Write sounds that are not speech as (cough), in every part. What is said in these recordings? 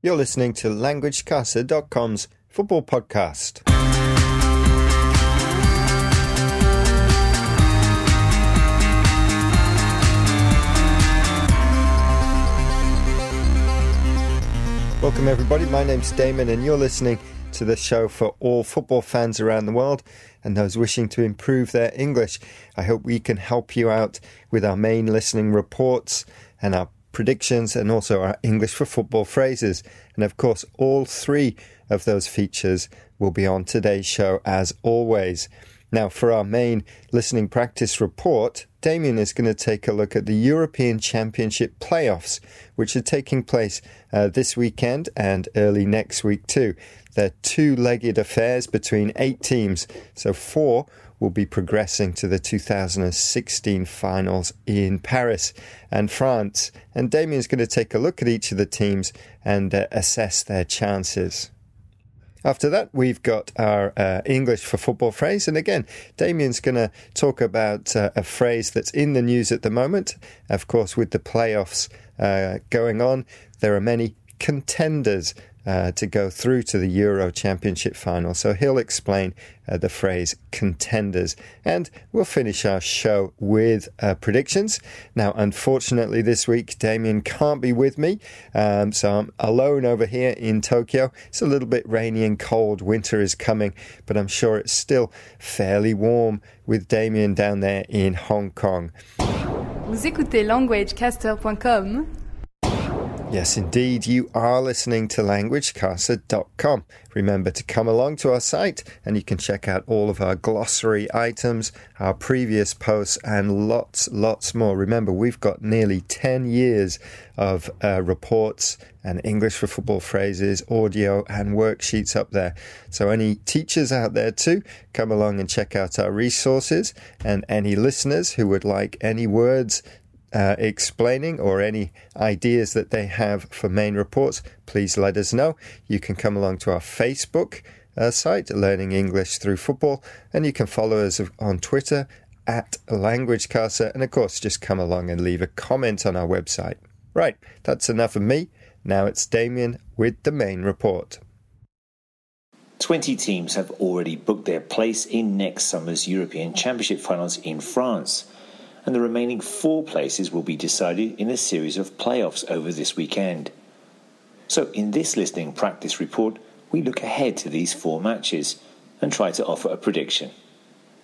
You're listening to LanguageCaster.com's football podcast. Welcome, everybody. My name's Damon, and you're listening to the show for all football fans around the world and those wishing to improve their English. I hope we can help you out with our main listening reports and our predictions, and also our English for football phrases. And of course, all three of those features will be on today's show as always. Now, for our main listening practice report, Damien is going to take a look at the European Championship playoffs, which are taking place uh, this weekend and early next week, too. They're two legged affairs between eight teams, so four will be progressing to the 2016 finals in Paris and France. And Damien's going to take a look at each of the teams and uh, assess their chances. After that, we've got our uh, English for football phrase. And again, Damien's going to talk about uh, a phrase that's in the news at the moment. Of course, with the playoffs uh, going on, there are many contenders uh, to go through to the Euro Championship final. So he'll explain uh, the phrase contenders. And we'll finish our show with uh, predictions. Now, unfortunately, this week, Damien can't be with me. Um, so I'm alone over here in Tokyo. It's a little bit rainy and cold. Winter is coming, but I'm sure it's still fairly warm with Damien down there in Hong Kong. Vous écoutez languagecaster.com Yes, indeed, you are listening to languagecaster.com. Remember to come along to our site and you can check out all of our glossary items, our previous posts, and lots, lots more. Remember, we've got nearly 10 years of uh, reports and English for football phrases, audio, and worksheets up there. So, any teachers out there too, come along and check out our resources. And any listeners who would like any words uh, explaining or any ideas that they have for main reports, please let us know. You can come along to our Facebook uh, site, Learning English Through Football, and you can follow us on Twitter at LanguageCaster, and of course, just come along and leave a comment on our website. Right, that's enough of me. Now it's Damien with the main report. 20 teams have already booked their place in next summer's European Championship finals in France and the remaining four places will be decided in a series of playoffs over this weekend. So, in this listening practice report, we look ahead to these four matches and try to offer a prediction.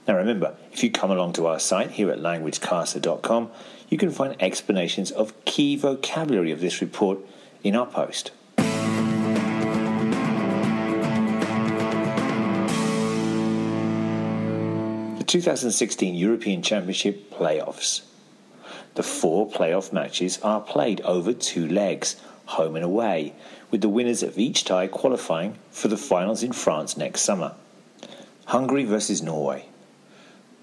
Now, remember, if you come along to our site here at languagecaster.com, you can find explanations of key vocabulary of this report in our post. 2016 European Championship playoffs. The four playoff matches are played over two legs, home and away, with the winners of each tie qualifying for the finals in France next summer. Hungary versus Norway.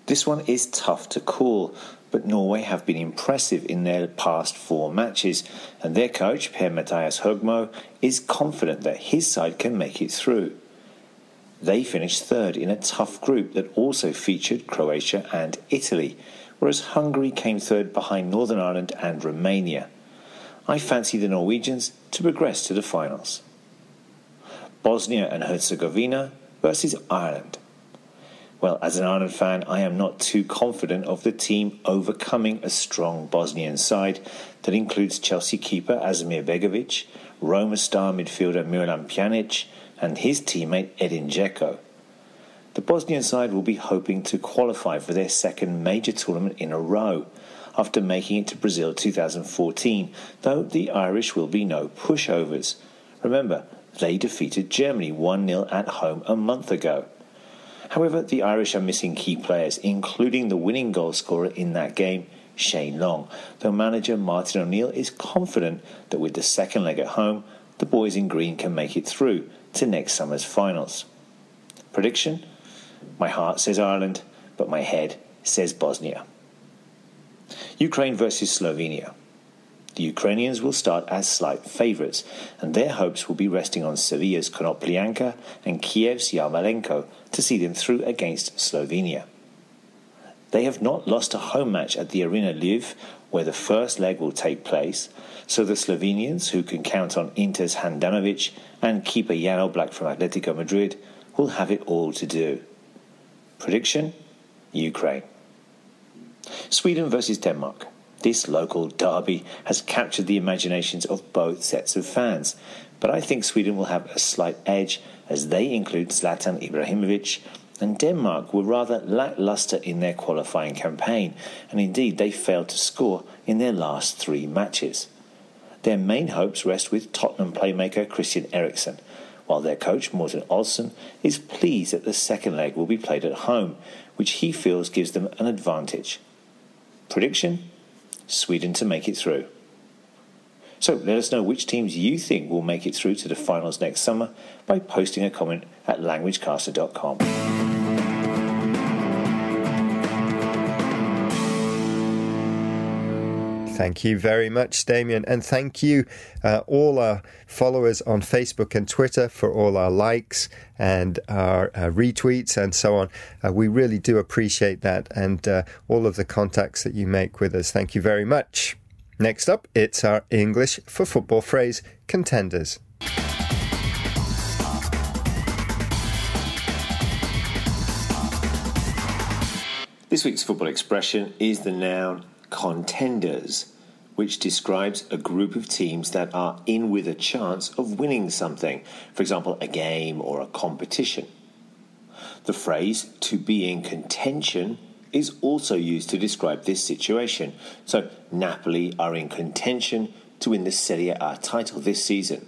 This one is tough to call, but Norway have been impressive in their past four matches, and their coach, Per Mathias Høgmo, is confident that his side can make it through. They finished third in a tough group that also featured Croatia and Italy, whereas Hungary came third behind Northern Ireland and Romania. I fancy the Norwegians to progress to the finals. Bosnia and Herzegovina versus Ireland. Well, as an Ireland fan, I am not too confident of the team overcoming a strong Bosnian side that includes Chelsea keeper Asmir Begovic, Roma star midfielder Miralem Pjanic, and his teammate Edin Dzeko. The Bosnian side will be hoping to qualify for their second major tournament in a row after making it to Brazil 2014, though the Irish will be no pushovers. Remember, they defeated Germany 1 0 at home a month ago. However, the Irish are missing key players, including the winning goal scorer in that game, Shane Long, though manager Martin O'Neill is confident that with the second leg at home, the boys in green can make it through to next summer's finals. Prediction? My heart says Ireland, but my head says Bosnia. Ukraine versus Slovenia. The Ukrainians will start as slight favourites, and their hopes will be resting on Sevilla's Konoplyanka and Kiev's Yarmolenko to see them through against Slovenia. They have not lost a home match at the Arena Lviv, where the first leg will take place, So the Slovenians, who can count on Inter's Handanovic and keeper Jan Oblak from Atletico Madrid, will have it all to do. Prediction Ukraine. Sweden versus Denmark. This local derby has captured the imaginations of both sets of fans, but I think Sweden will have a slight edge as they include Zlatan Ibrahimovic, and Denmark were rather lacklustre in their qualifying campaign, and indeed they failed to score in their last three matches. Their main hopes rest with Tottenham playmaker Christian Eriksen, while their coach Morten Olsen is pleased that the second leg will be played at home, which he feels gives them an advantage. Prediction Sweden to make it through. So let us know which teams you think will make it through to the finals next summer by posting a comment at languagecaster.com. Thank you very much, Damien. And thank you, uh, all our followers on Facebook and Twitter, for all our likes and our uh, retweets and so on. Uh, we really do appreciate that and uh, all of the contacts that you make with us. Thank you very much. Next up, it's our English for football phrase contenders. This week's football expression is the noun contenders, which describes a group of teams that are in with a chance of winning something, for example, a game or a competition. The phrase to be in contention is also used to describe this situation. So, Napoli are in contention to win the Serie A title this season,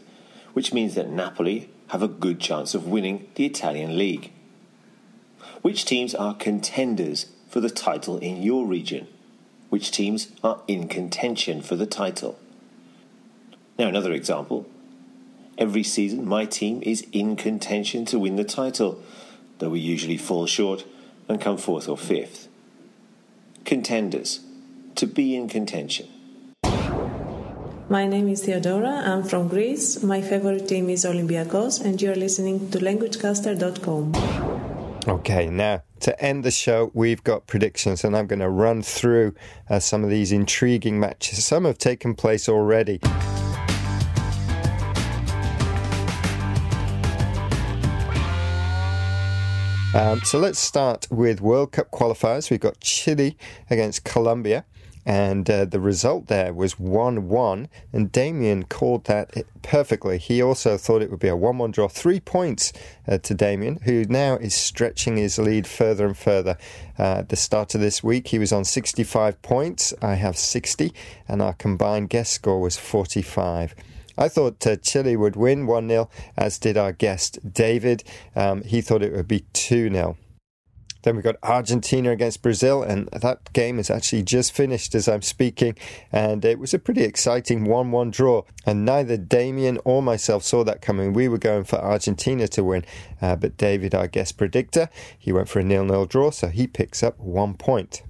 which means that Napoli have a good chance of winning the Italian league. Which teams are contenders for the title in your region? Which teams are in contention for the title. Now, another example. Every season, my team is in contention to win the title, though we usually fall short and come fourth or fifth. Contenders. To be in contention. My name is Theodora. I'm from Greece. My favorite team is Olympiacos, and you're listening to LanguageCaster.com. Okay, now to end the show, we've got predictions, and I'm going to run through uh, some of these intriguing matches. Some have taken place already. Um, so let's start with World Cup qualifiers. We've got Chile against Colombia and uh, the result there was 1 1. And Damien called that perfectly. He also thought it would be a 1 1 draw. Three points uh, to Damien, who now is stretching his lead further and further. Uh, at the start of this week, he was on 65 points. I have 60, and our combined guest score was 45. I thought uh, Chile would win 1 0, as did our guest David. Um, he thought it would be 2 0. Then we've got Argentina against Brazil, and that game is actually just finished as I'm speaking. And it was a pretty exciting 1 1 draw. And neither Damien or myself saw that coming. We were going for Argentina to win, uh, but David, our guest predictor, he went for a nil nil draw, so he picks up one point.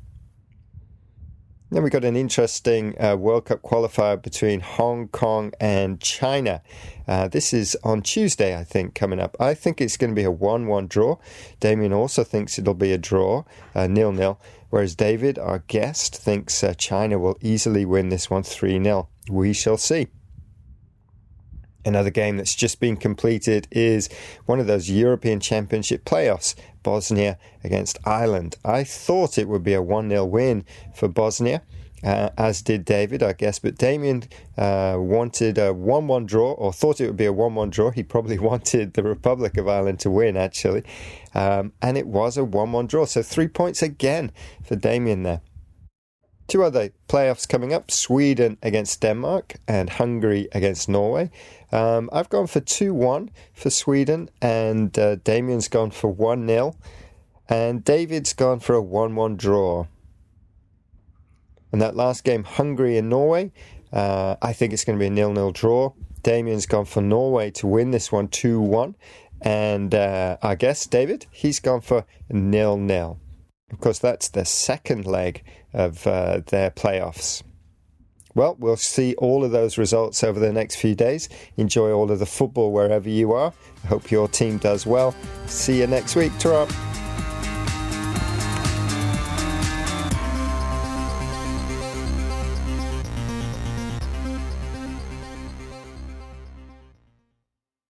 Then we got an interesting uh, World Cup qualifier between Hong Kong and China. Uh, this is on Tuesday, I think, coming up. I think it's going to be a 1 1 draw. Damien also thinks it'll be a draw, uh, nil nil. Whereas David, our guest, thinks uh, China will easily win this one 3 0. We shall see. Another game that's just been completed is one of those European Championship playoffs, Bosnia against Ireland. I thought it would be a 1 0 win for Bosnia. Uh, as did David, I guess. But Damien uh, wanted a 1 1 draw, or thought it would be a 1 1 draw. He probably (laughs) wanted the Republic of Ireland to win, actually. Um, and it was a 1 1 draw. So three points again for Damien there. Two other playoffs coming up Sweden against Denmark and Hungary against Norway. Um, I've gone for 2 1 for Sweden, and uh, Damien's gone for 1 0, and David's gone for a 1 1 draw. And that last game, Hungary and Norway, uh, I think it's going to be a 0 0 draw. Damien's gone for Norway to win this one 2 1. And uh, our guest, David, he's gone for 0 0 because that's the second leg of uh, their playoffs. Well, we'll see all of those results over the next few days. Enjoy all of the football wherever you are. I hope your team does well. See you next week. ta